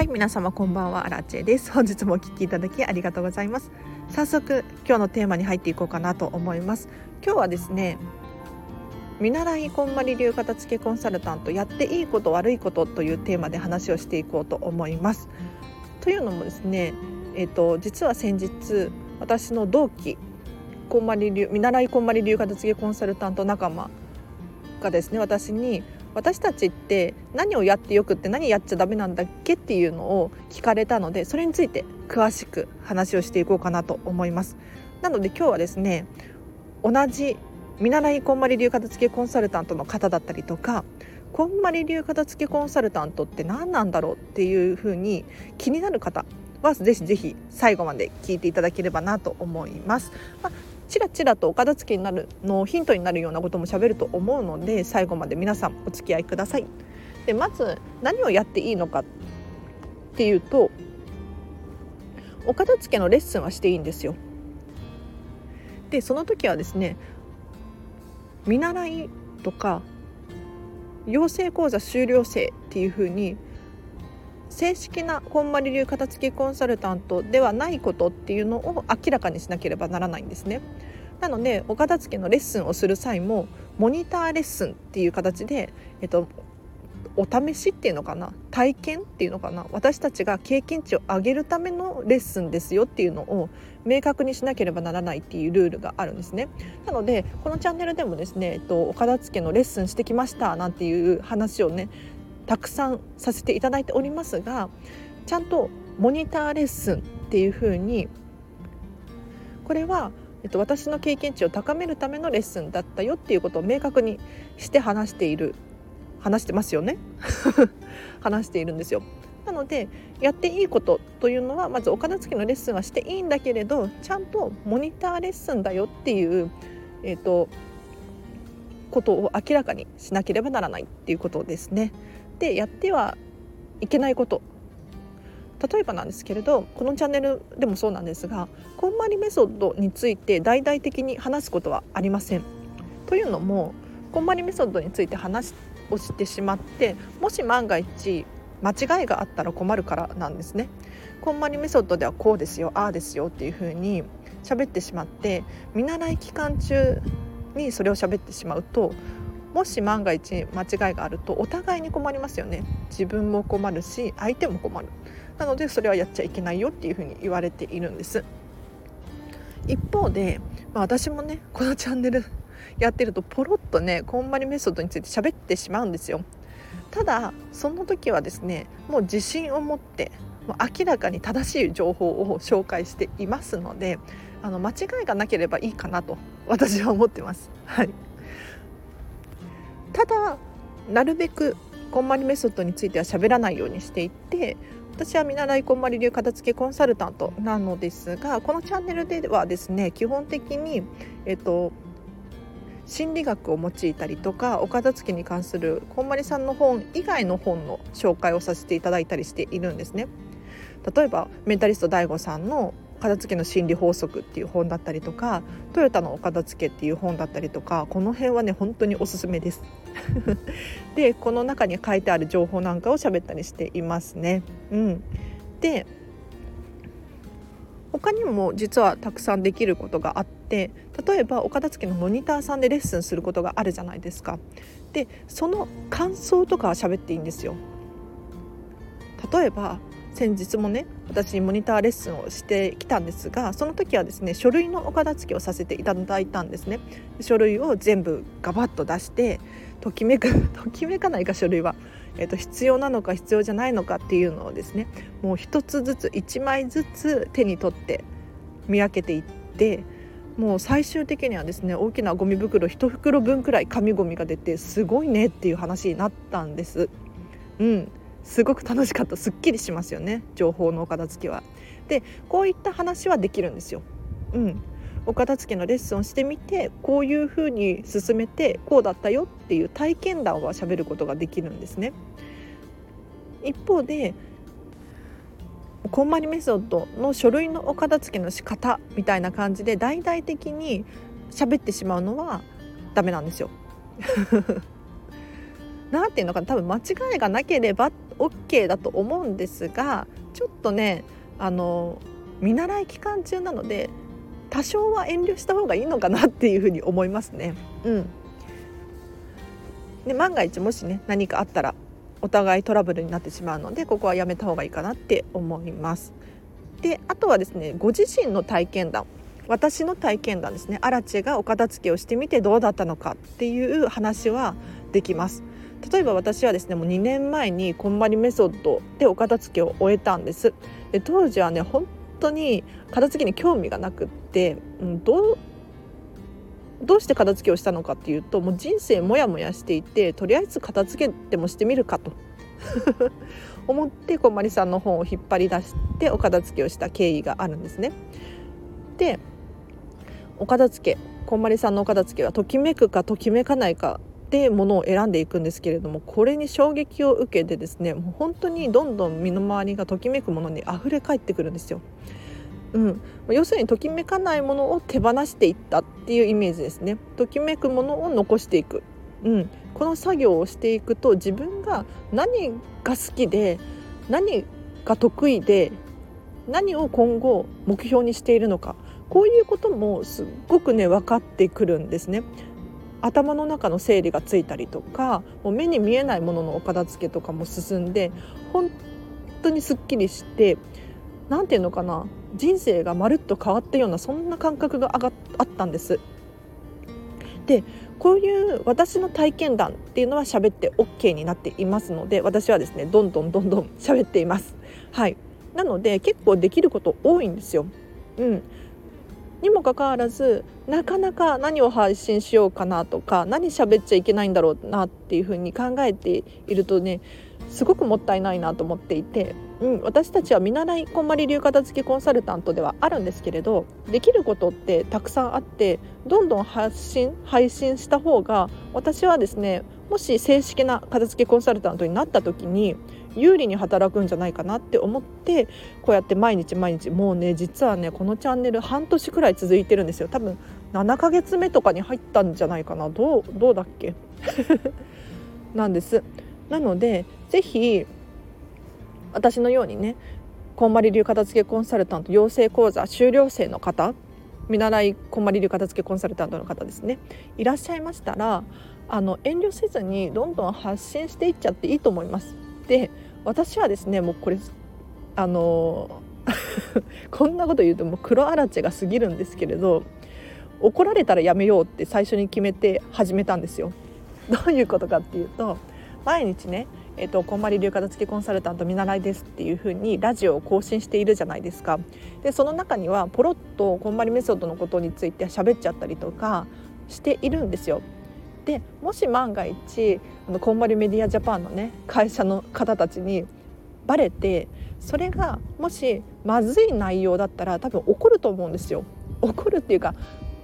はい皆様こんばんは。アラチェです。本日もお聞きいただきありがとうございます。早速今日のテーマに入っていこうかなと思います。今日はですね見習いこんまり流片付けコンサルタントやっていいこと悪いことというテーマで話をしていこうと思います。というのもですねえっ、ー、と実は先日私の同期こんまり流見習いこんまり流片付けコンサルタント仲間がですね私に私たちって何をやってよくって何やっちゃダメなんだっけっていうのを聞かれたのでそれについて詳しく話をしていこうかなと思いますなので今日はですね同じ見習いこんまり流片付けコンサルタントの方だったりとかこんまり流片付けコンサルタントって何なんだろうっていうふうに気になる方はぜひぜひ最後まで聞いていただければなと思います。まあ、ちらちらとお片付けになるのヒントになるようなこともしゃべると思うので最後まで皆さんお付き合いください。でまず何をやっていいのかっていうとお片付けのレッスンはしていいんですよ。でその時はですね見習いとか養成講座修了生っていうふうに正式なこんまり流片付けコンサルタントではないことっていうのを明らかにしなければならないんですね。なのでお片付けのレッスンをする際もモニターレッスンっていう形で、えっと、お試しっていうのかな体験っていうのかな私たちが経験値を上げるためのレッスンですよっていうのを明確にしなければならないっていうルールがあるんですねなのでこのチャンネルでもですね、えっと、お片付けのレッスンしてきましたなんていう話をねたくさんさせていただいておりますがちゃんとモニターレッスンっていうふうにこれは、えっと、私の経験値を高めるためのレッスンだったよっていうことを明確にして話している話してますよね？話しているんですよ。なのでやっていいことというのはまずお片付けのレッスンはしていいんだけれどちゃんとモニターレッスンだよっていう、えーとことを明らかにしなければならないっていうことですね。でやってはいけないこと例えばなんですけれどこのチャンネルでもそうなんですがこんまりメソッドについて大々的に話すことはありません。というのもこんまりメソッドについて話をしてしまってもし万が一間違いがあったら困るからなんですね。こんまりメソッドではこうですよああですよっていうふうに喋ってしまって見習い期間中にそれを喋ってしまうともし万が一間違いがあるとお互いに困りますよね。自分も困るし相手も困る。なのでそれはやっちゃいけないよっていうふうに言われているんです。一方で、まあ、私もねこのチャンネル やってるとポロッとねこんまりメソッドについて喋ってしまうんですよ。ただその時はですねもう自信を持ってもう明らかに正しい情報を紹介していますのであの間違いがなければいいかなと私は思ってます。はい。ただなるべくこんまりメソッドについては喋らないようにしていって私は見習いこんまり流片付けコンサルタントなのですがこのチャンネルではですね基本的に、えっと、心理学を用いたりとかお片付けに関するこんまりさんの本以外の本の紹介をさせていただいたりしているんですね。例えばメンタリスト DAIGO さんの片付けの心理法則っていう本だったりとかトヨタのお片付けっていう本だったりとかこの辺はね本当におすすめです。でこの中に書いてある情報なんかを喋ったりしていますね。うん。で他にも実はたくさんできることがあって例えばお片付けのモニターさんでレッスンすることがあるじゃないですか。でその感想とかは喋っていいんですよ。例えば先日もね私モニターレッスンをしてきたんですがその時はですね書類のお片付けをさせていただいたんですね書類を全部ガバッと出してときめく ときめかないか書類は、えーと、必要なのか必要じゃないのかっていうのをですねもう一つずつ1枚ずつ手に取って見分けていってもう最終的にはですね大きなゴミ袋1袋分くらい紙ゴミが出てすごいねっていう話になったんです。うんすごく楽しかったすっきりしますよね情報のお片付けは。でこういった話はできるんですよ。うん、お片付けのレッスンをしてみてこういうふうに進めてこうだったよっていう体験談は喋ることができるんですね。一方でこんまりメソッドの書類のお片付けの仕方みたいな感じで大々的に喋ってしまうのはダメなんですよ。なんていうのかな多分間違いがなければ OK だと思うんですがちょっとねあの見習い期間中なので多少は遠慮した方がいいのかなっていうふうに思いますね。うん、で万が一もしね何かあったらお互いトラブルになってしまうのでここはやめた方がいいかなって思います。であとはですねご自身の体験談私の体験談ですねアラチェがお片付けをしてみてどうだったのかっていう話はできます例えば私はですねもう2年前にこんまりメソッドでお片付けを終えたんですで当時はね本当に片付けに興味がなくって、うん、どうどうして片付けをしたのかっていうともう人生モヤモヤしていてとりあえず片付けてもしてみるかと 思ってこんまりさんの本を引っ張り出してお片付けをした経緯があるんですね。でお片付けこんまりさんのお片付けはときめくかときめかないかでものを選んでいくんですけれどもこれに衝撃を受けてですねもう本当にどんどん身の回りがときめくものに溢れ返ってくるんですよ。うん、要するにときめかないものを手放していったっていうイメージですね。ときめくものを残していく、うん、この作業をしていくと自分が何が好きで何が得意で何を今後目標にしているのかこういうこともすっごくね分かってくるんですね。頭の中の整理がついたりとかもう目に見えないもののお片付けとかも進んで本当にすっきりして何て言うのかな人生がまるっと変わったようなそんな感覚があがったんです。でこういう私の体験談っていうのは喋って OK になっていますので私はですねどんどんどんどん喋っています。はいなので結構できること多いんですよ。うん、にもかかわらずなかなか何を配信しようかなとか何喋っちゃいけないんだろうなっていうふうに考えているとねすごくもったいないなと思っていて、うん、私たちは見習いこんまり流片付けコンサルタントではあるんですけれどできることってたくさんあってどんどん発信配信した方が私はですねもし正式な片付けコンサルタントになった時に有利に働くんじゃないかなって思ってこうやって毎日毎日もうね実はねこのチャンネル半年くらい続いてるんですよ。多分7ヶ月目とかに入ったんじゃないかな。どうどうだっけ？なんです。なので是非私のようにねこんまり流片付けコンサルタント養成講座修了生の方見習いこんまり流片付けコンサルタントの方ですね。いらっしゃいましたらあの遠慮せずにどんどん発信していっちゃっていいと思います。で私はですねもうこれあの こんなこと言うともう黒あらちが過ぎるんですけれど怒られたらやめようって最初に決めて始めたんですよ。どういうことかっていうと毎日ねえーと、こんまり流片付けコンサルタント見習いですっていう風にラジオを更新しているじゃないですかでその中にはポロッとこんまりメソッドのことについて喋っちゃったりとかしているんですよでもし万が一あのこんまりメディアジャパンのね会社の方たちにバレてそれがもしまずい内容だったら多分怒ると思うんですよ。怒るっていうか、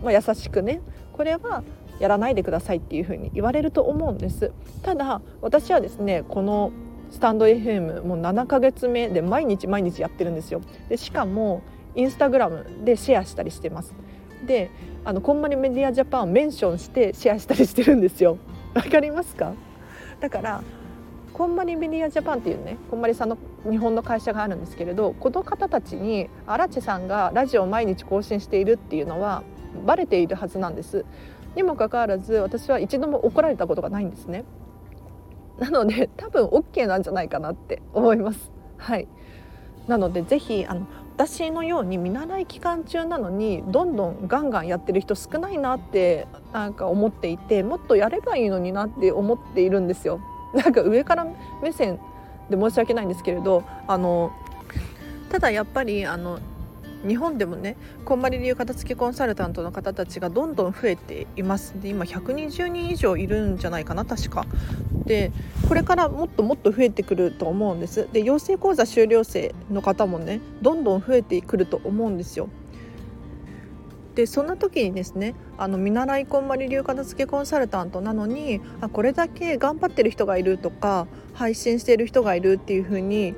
まあ、優しくねこれはやらないでくださいっていうふうに言われると思うんです。ただ私はですねこのスタンド FM もう7ヶ月目で毎日毎日やってるんですよ。でしかもインスタグラムでシェアしたりしてます。であのこんまりメディアジャパンをメンションしてシェアしたりしてるんですよ。わかりますか？だからこんまりメディアジャパンっていうねこんまりさんの日本の会社があるんですけれどこの方たちに荒地さんがラジオを毎日更新しているっていうのはバレているはずなんです。にもかかわらず私は一度も怒られたことがないんですね。なので多分 OK なんじゃないかなって思います。はい。なのでぜひあの私のように見習い期間中なのにどんどんガンガンやってる人少ないなってなんか思っていてもっとやればいいのになって思っているんですよ。なんか上から目線で申し訳ないんですけれどあのただやっぱりあの日本でもねこんまり流片付けコンサルタントの方たちがどんどん増えています。で今120人以上いるんじゃないかな確か。でこれからもっともっと増えてくると思うんです。で養成講座修了生の方もねどんどん増えてくると思うんですよ。でそんな時にですねあの見習いこんまり流片付けコンサルタントなのにあこれだけ頑張ってる人がいるとか配信している人がいるっていう風に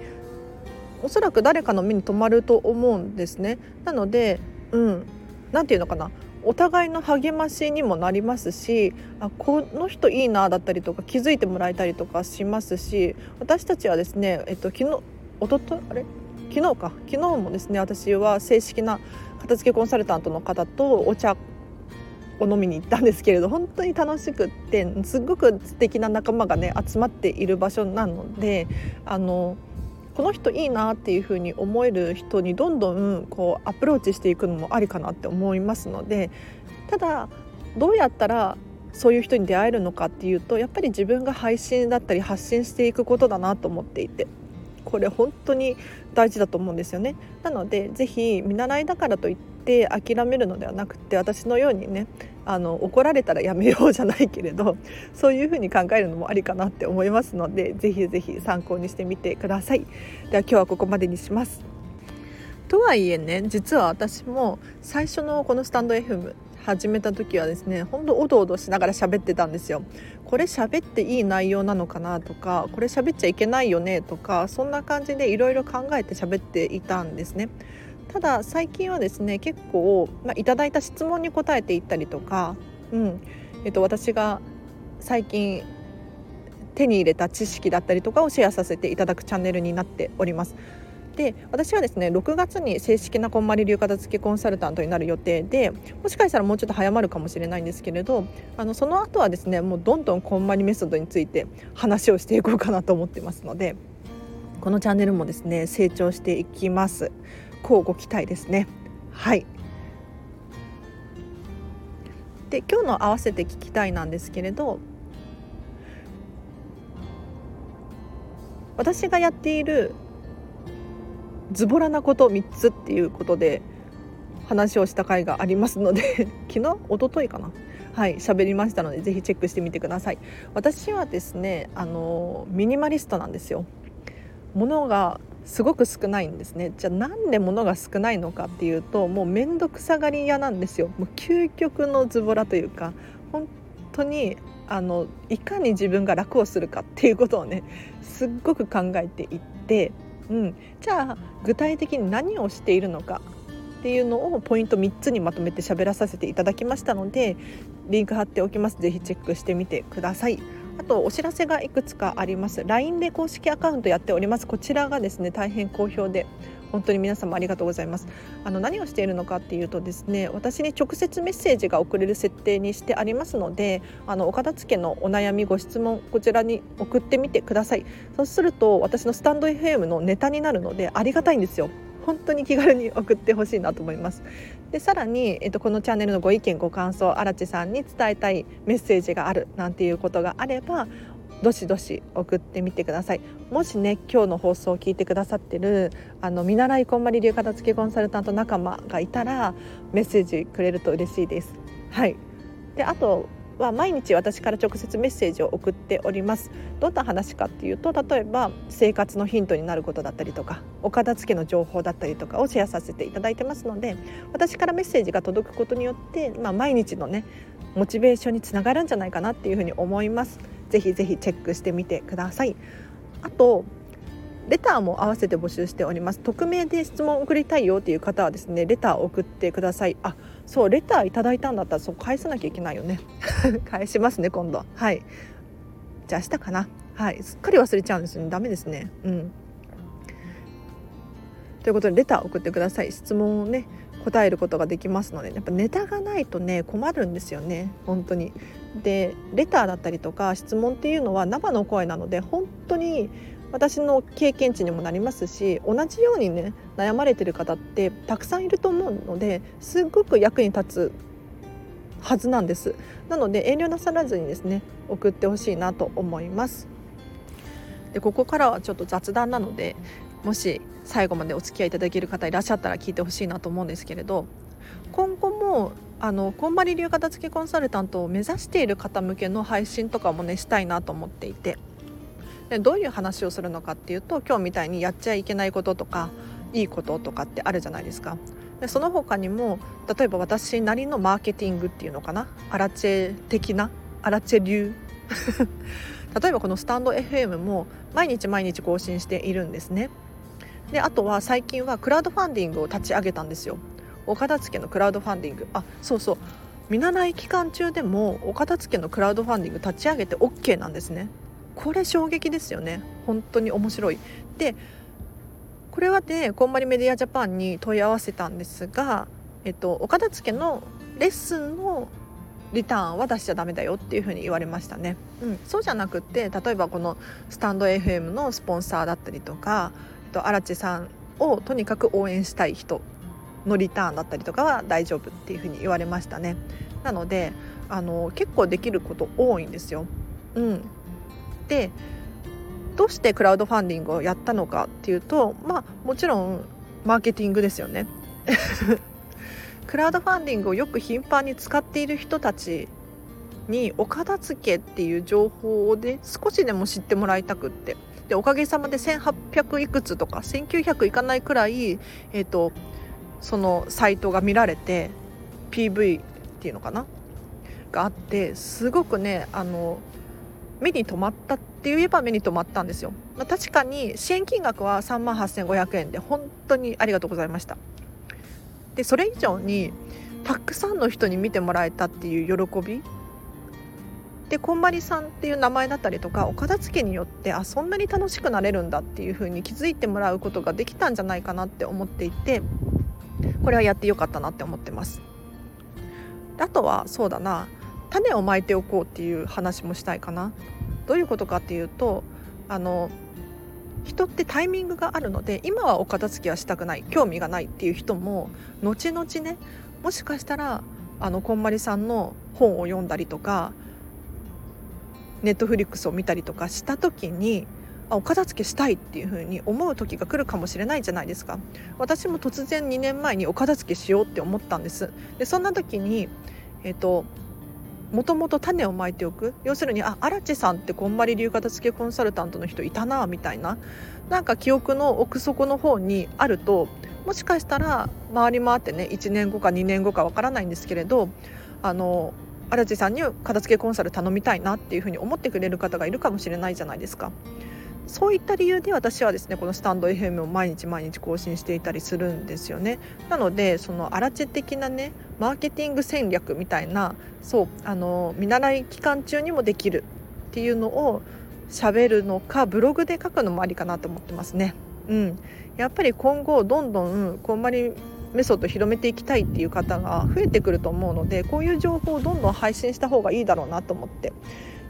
おそらく誰かの目に留まると思うんですね。なので、うん、なて言うのかな。お互いの励ましにもなりますしあこの人いいなだったりとか気づいてもらえたりとかしますし私たちはですね、えっと、昨日おととあれ？昨日か。昨日もですね私は正式な片付けコンサルタントの方とお茶を飲みに行ったんですけれど本当に楽しくってすっごく素敵な仲間がね集まっている場所なのであのこの人いいなっていうふうに思える人にどんどんこうアプローチしていくのもありかなって思いますのでただどうやったらそういう人に出会えるのかっていうとやっぱり自分が配信だったり発信していくことだなと思っていてこれ本当に大事だと思うんですよね。なのでぜひ見習いだからといって諦めるのではなくて私のようにねあの怒られたらやめようじゃないけれど そういうふうに考えるのもありかなって思いますのでぜひぜひ参考にしてみてください。では今日はここまでにします。とはいえね実は私も最初のこのスタンド FM 始めた時はですねほんとおどおどしながら喋ってたんですよ。これ喋っていい内容なのかなとかこれ喋っちゃいけないよねとかそんな感じでいろいろ考えて喋っていたんですね。ただ最近はですね結構、まあ、いただいた質問に答えていったりとか、うんえっと、私が最近手に入れた知識だったりとかをシェアさせていただくチャンネルになっております。で私はですね6月に正式なこんまり流片付けコンサルタントになる予定でもしかしたらもうちょっと早まるかもしれないんですけれどあのその後はですねもうどんどんこんまりメソッドについて話をしていこうかなと思ってますのでこのチャンネルもですね成長していきます。こうご期待ですね。はい。で今日の合わせて聞きたいなんですけれど私がやっているズボラなこと3つっていうことで話をした回がありますので 昨日一昨日かな。はい喋りましたのでぜひチェックしてみてください。私はですねあのミニマリストなんですよ。物がすごく少ないんですね。じゃあなんで物が少ないのかっていうともう面倒くさがり屋なんですよ。もう究極のズボラというか本当にあのいかに自分が楽をするかっていうことをねすっごく考えていって、うん、じゃあ具体的に何をしているのかっていうのをポイント3つにまとめて喋らさせていただきましたのでリンク貼っておきます。ぜひチェックしてみてください。あとお知らせがいくつかあります。LINE で公式アカウントやっております。こちらがですね大変好評で本当に皆様ありがとうございます。あの何をしているのかっていうとですね私に直接メッセージが送れる設定にしてありますのであのお片付けのお悩みご質問こちらに送ってみてください。そうすると私のスタンド FM のネタになるのでありがたいんですよ。本当に気軽に送ってほしいなと思います。でさらに、えっと、このチャンネルのご意見ご感想荒地さんに伝えたいメッセージがあるなんていうことがあればどしどし送ってみてください。もしね今日の放送を聞いてくださってるあの見習いこんまり流片付けコンサルタント仲間がいたらメッセージくれると嬉しいです。はい。であとは毎日私から直接メッセージを送っております。どんな話かっていうと例えば生活のヒントになることだったりとかお片付けの情報だったりとかをシェアさせていただいてますので私からメッセージが届くことによって、まあ、毎日のねモチベーションにつながるんじゃないかなっていうふうに思います。ぜひぜひチェックしてみてください。あとレターも合わせて募集しております。匿名で質問を送りたいよっていう方はですねレターを送ってください。あそうレターいただいたんだったらそう返さなきゃいけないよね。返しますね今度はい。じゃあ明日かな。はい。すっかり忘れちゃうんですよね。ダメですね。うん。ということでレター送ってください。質問をね答えることができますのでやっぱネタがないとね困るんですよね。本当に。でレターだったりとか質問っていうのは生の声なので本当に私の経験値にもなりますし同じようにね悩まれてる方ってたくさんいると思うのですごく役に立つはずなんです。なので遠慮なさらずにですね送ってほしいなと思います。でここからはちょっと雑談なのでもし最後までお付き合いいただける方いらっしゃったら聞いてほしいなと思うんですけれど今後もあのこんまり流片付けコンサルタントを目指している方向けの配信とかもねしたいなと思っていて。でどういう話をするのかっていうと今日みたいにやっちゃいけないこととかいいこととかってあるじゃないですか。でその他にも例えば私なりのマーケティングっていうのかな？アラチェ的な？アラチェ流？例えばこのスタンド FM も毎日毎日更新しているんですね。であとは最近はクラウドファンディングを立ち上げたんですよ。お片付けのクラウドファンディング。あそうそう。見習い期間中でもお片付けのクラウドファンディング立ち上げて OK なんですね。これ衝撃ですよね。本当に面白い。でこれはねこんまりメディアジャパンに問い合わせたんですが、えっと、お片付けのレッスンのリターンは出しちゃダメだよっていうふうに言われましたね、うん、そうじゃなくって例えばこのスタンド FM のスポンサーだったりとか荒地さんをとにかく応援したい人のリターンだったりとかは大丈夫っていうふうに言われましたね。なのであの結構できること多いんですよ。うん、でどうしてクラウドファンディングをやったのかっていうとまあもちろんマーケティングですよね。クラウドファンディングをよく頻繁に使っている人たちにお片付けっていう情報で少しでも知ってもらいたくってでおかげさまで1800いくつとか1900いかないくらい、えーと、そのサイトが見られて PV っていうのかな？があってすごくねあの目に留まったって言えば目に留まったんですよ、まあ、確かに支援金額は3万8500円で本当にありがとうございました。でそれ以上にたくさんの人に見てもらえたっていう喜び。でこんまりさんっていう名前だったりとかお片付けによってあそんなに楽しくなれるんだっていう風に気づいてもらうことができたんじゃないかなって思っていてこれはやってよかったなって思ってます。あとはそうだな。種をまいておこうっていう話もしたいかな。どういうことかっていうとあの人ってタイミングがあるので今はお片付けはしたくない興味がないっていう人も後々ねもしかしたらあのこんまりさんの本を読んだりとかネットフリックスを見たりとかした時にあお片付けしたいっていう風に思う時が来るかもしれないじゃないですか。私も突然2年前にお片付けしようって思ったんです。でそんな時にえっ、ー、ともともと種をまいておく要するにあ荒地さんってこんまり流片付けコンサルタントの人いたなみたいななんか記憶の奥底の方にあるともしかしたら回り回ってね1年後か2年後かわからないんですけれどあの荒地さんに片付けコンサル頼みたいなっていうふうに思ってくれる方がいるかもしれないじゃないですか。そういった理由で私はですねこのスタンド FM を毎日毎日更新していたりするんですよねなのでその荒地的なねマーケティング戦略みたいなそうあの見習い期間中にもできるっていうのを喋るのかブログで書くのもありかなと思ってますね。うん、やっぱり今後どんどんこんまりメソッド広めていきたいっていう方が増えてくると思うのでこういう情報をどんどん配信した方がいいだろうなと思って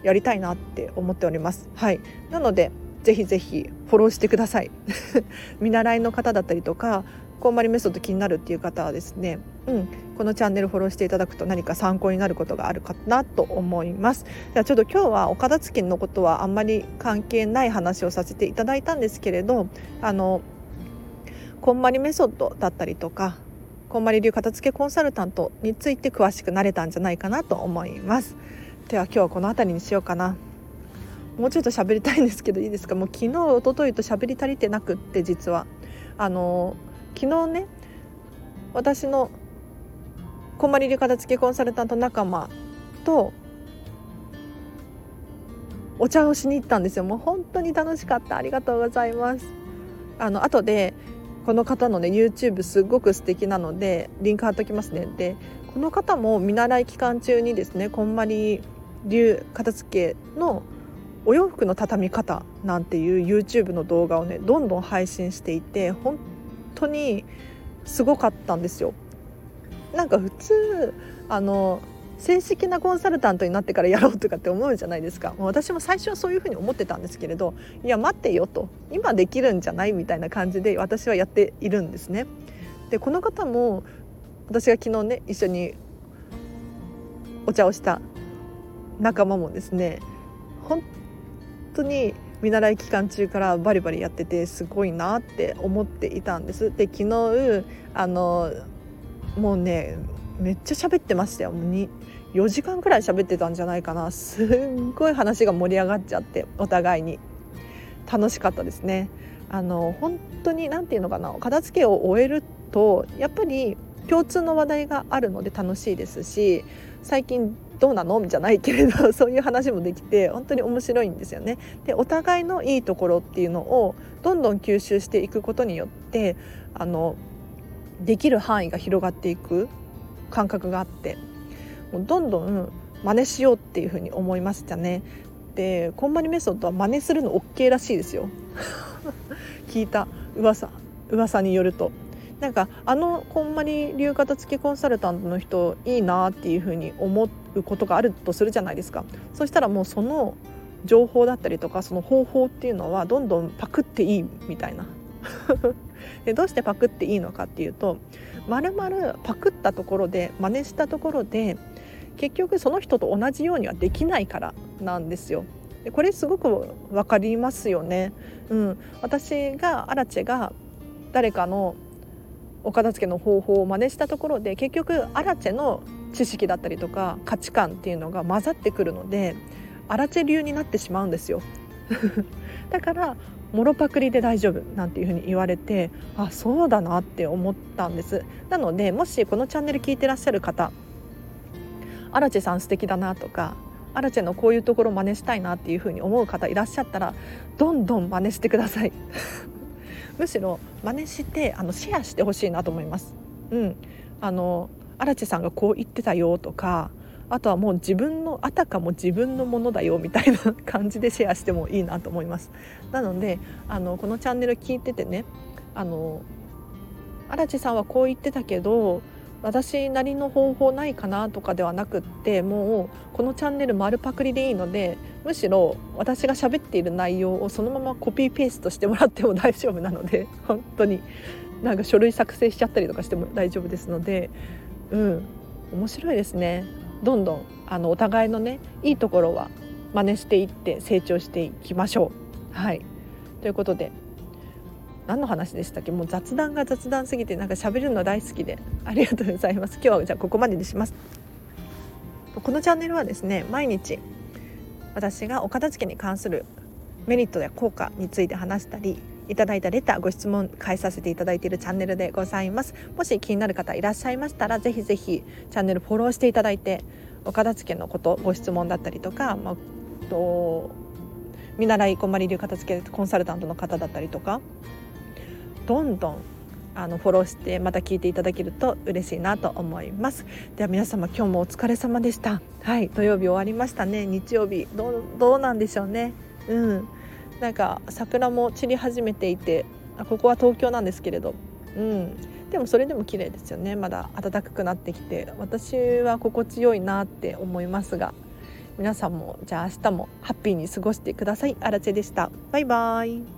やりたいなって思っております。はい、なのでぜひぜひフォローしてください。見習いの方だったりとかこんまりメソッド気になるっていう方はですね、うん、このチャンネルフォローしていただくと何か参考になることがあるかなと思います。じゃあちょっと今日はお片付けのことはあんまり関係ない話をさせていただいたんですけれどあのこんまりメソッドだったりとかこんまり流片付けコンサルタントについて詳しくなれたんじゃないかなと思います。では今日はこの辺りにしようかな。もうちょっと喋りたいんですけどいいですか？もう昨日一昨日と喋り足りてなくって実は。あの昨日ね私のこんまり流片付けコンサルタント仲間とお茶をしに行ったんですよ。もう本当に楽しかった。ありがとうございます。あの後でこの方のね YouTube すごく素敵なのでリンク貼っときますね。でこの方も見習い期間中にですねこんまり流片付けのお洋服の畳み方なんていう YouTube の動画をねどんどん配信していて本当にすごかったんですよ。なんか普通あの正式なコンサルタントになってからやろうとかって思うじゃないですか私も最初はそういうふうに思ってたんですけれどいや待ってよと今できるんじゃないみたいな感じで私はやっているんですね。でこの方も私が昨日ね一緒にお茶をした仲間もですね本当に見習い期間中からバリバリやっててすごいなって思っていたんです。で昨日あのもうねめっちゃ喋ってましたよ。もう4時間くらい喋ってたんじゃないかなすんごい話が盛り上がっちゃってお互いに楽しかったですね。あの本当に何て言うのかな片付けを終えるとやっぱり共通の話題があるので楽しいですし最近どうなの？じゃないけれど そういう話もできて本当に面白いんですよね。でお互いのいいところっていうのをどんどん吸収していくことによってあのできる範囲が広がっていく感覚があってもうどんどん真似しようっていうふうに思いましたね。でこんまりメソッドは真似するの OK らしいですよ 聞いた噂噂によるとなんかあのこんまり流片付けコンサルタントの人いいなっていうふうに思うことがあるとするじゃないですかそしたらもうその情報だったりとかその方法っていうのはどんどんパクっていいみたいな でどうしてパクっていいのかっていうとまるまるパクったところで真似したところで結局その人と同じようにはできないからなんですよ。でこれすごく分かりますよね。うん、私がアラチェが誰かのお片付けの方法を真似したところで結局アラチェの知識だったりとか価値観っていうのが混ざってくるのでアラチェ流になってしまうんですよ。だからもろパクリで大丈夫なんていうふうに言われてあそうだなって思ったんです。なのでもしこのチャンネル聞いてらっしゃる方アラチェさん素敵だなとかアラチェのこういうところ真似したいなっていうふうに思う方いらっしゃったらどんどん真似してください。むしろ真似してあのシェアしてほしいなと思います。うん。あのアラチェさんがこう言ってたよとかあとはもう自分のあたかも自分のものだよみたいな感じでシェアしてもいいなと思います。なのであのこのチャンネル聞いててねあの荒地さんはこう言ってたけど私なりの方法ないかなとかではなくってもうこのチャンネル丸パクリでいいのでむしろ私が喋っている内容をそのままコピーペーストしてもらっても大丈夫なので本当になんか書類作成しちゃったりとかしても大丈夫ですのでうん。面白いですね。どんどんあのお互いのねいいところは真似していって成長していきましょう。はい。ということで何の話でしたっけ？もう雑談が雑談すぎてなんか喋るの大好きで。ありがとうございます。今日はじゃあここまでにします。このチャンネルはですね毎日私がお片付けに関するメリットや効果について話したりいただいたレターご質問返させていただいているチャンネルでございます。もし気になる方いらっしゃいましたらぜひぜひチャンネルフォローしていただいてお片付けのことご質問だったりとか、まあ、と見習いこんまり流片付けコンサルタントの方だったりとかどんどんあのフォローしてまた聞いていただけると嬉しいなと思います。では皆様今日もお疲れ様でした。はい土曜日終わりましたね。日曜日どうどうなんでしょうね。うん。なんか桜も散り始めていてここは東京なんですけれど。うん。でもそれでも綺麗ですよね。まだ暖かくなってきて。私は心地よいなって思いますが。皆さんもじゃあ明日もハッピーに過ごしてください。あらでした。バイバイ。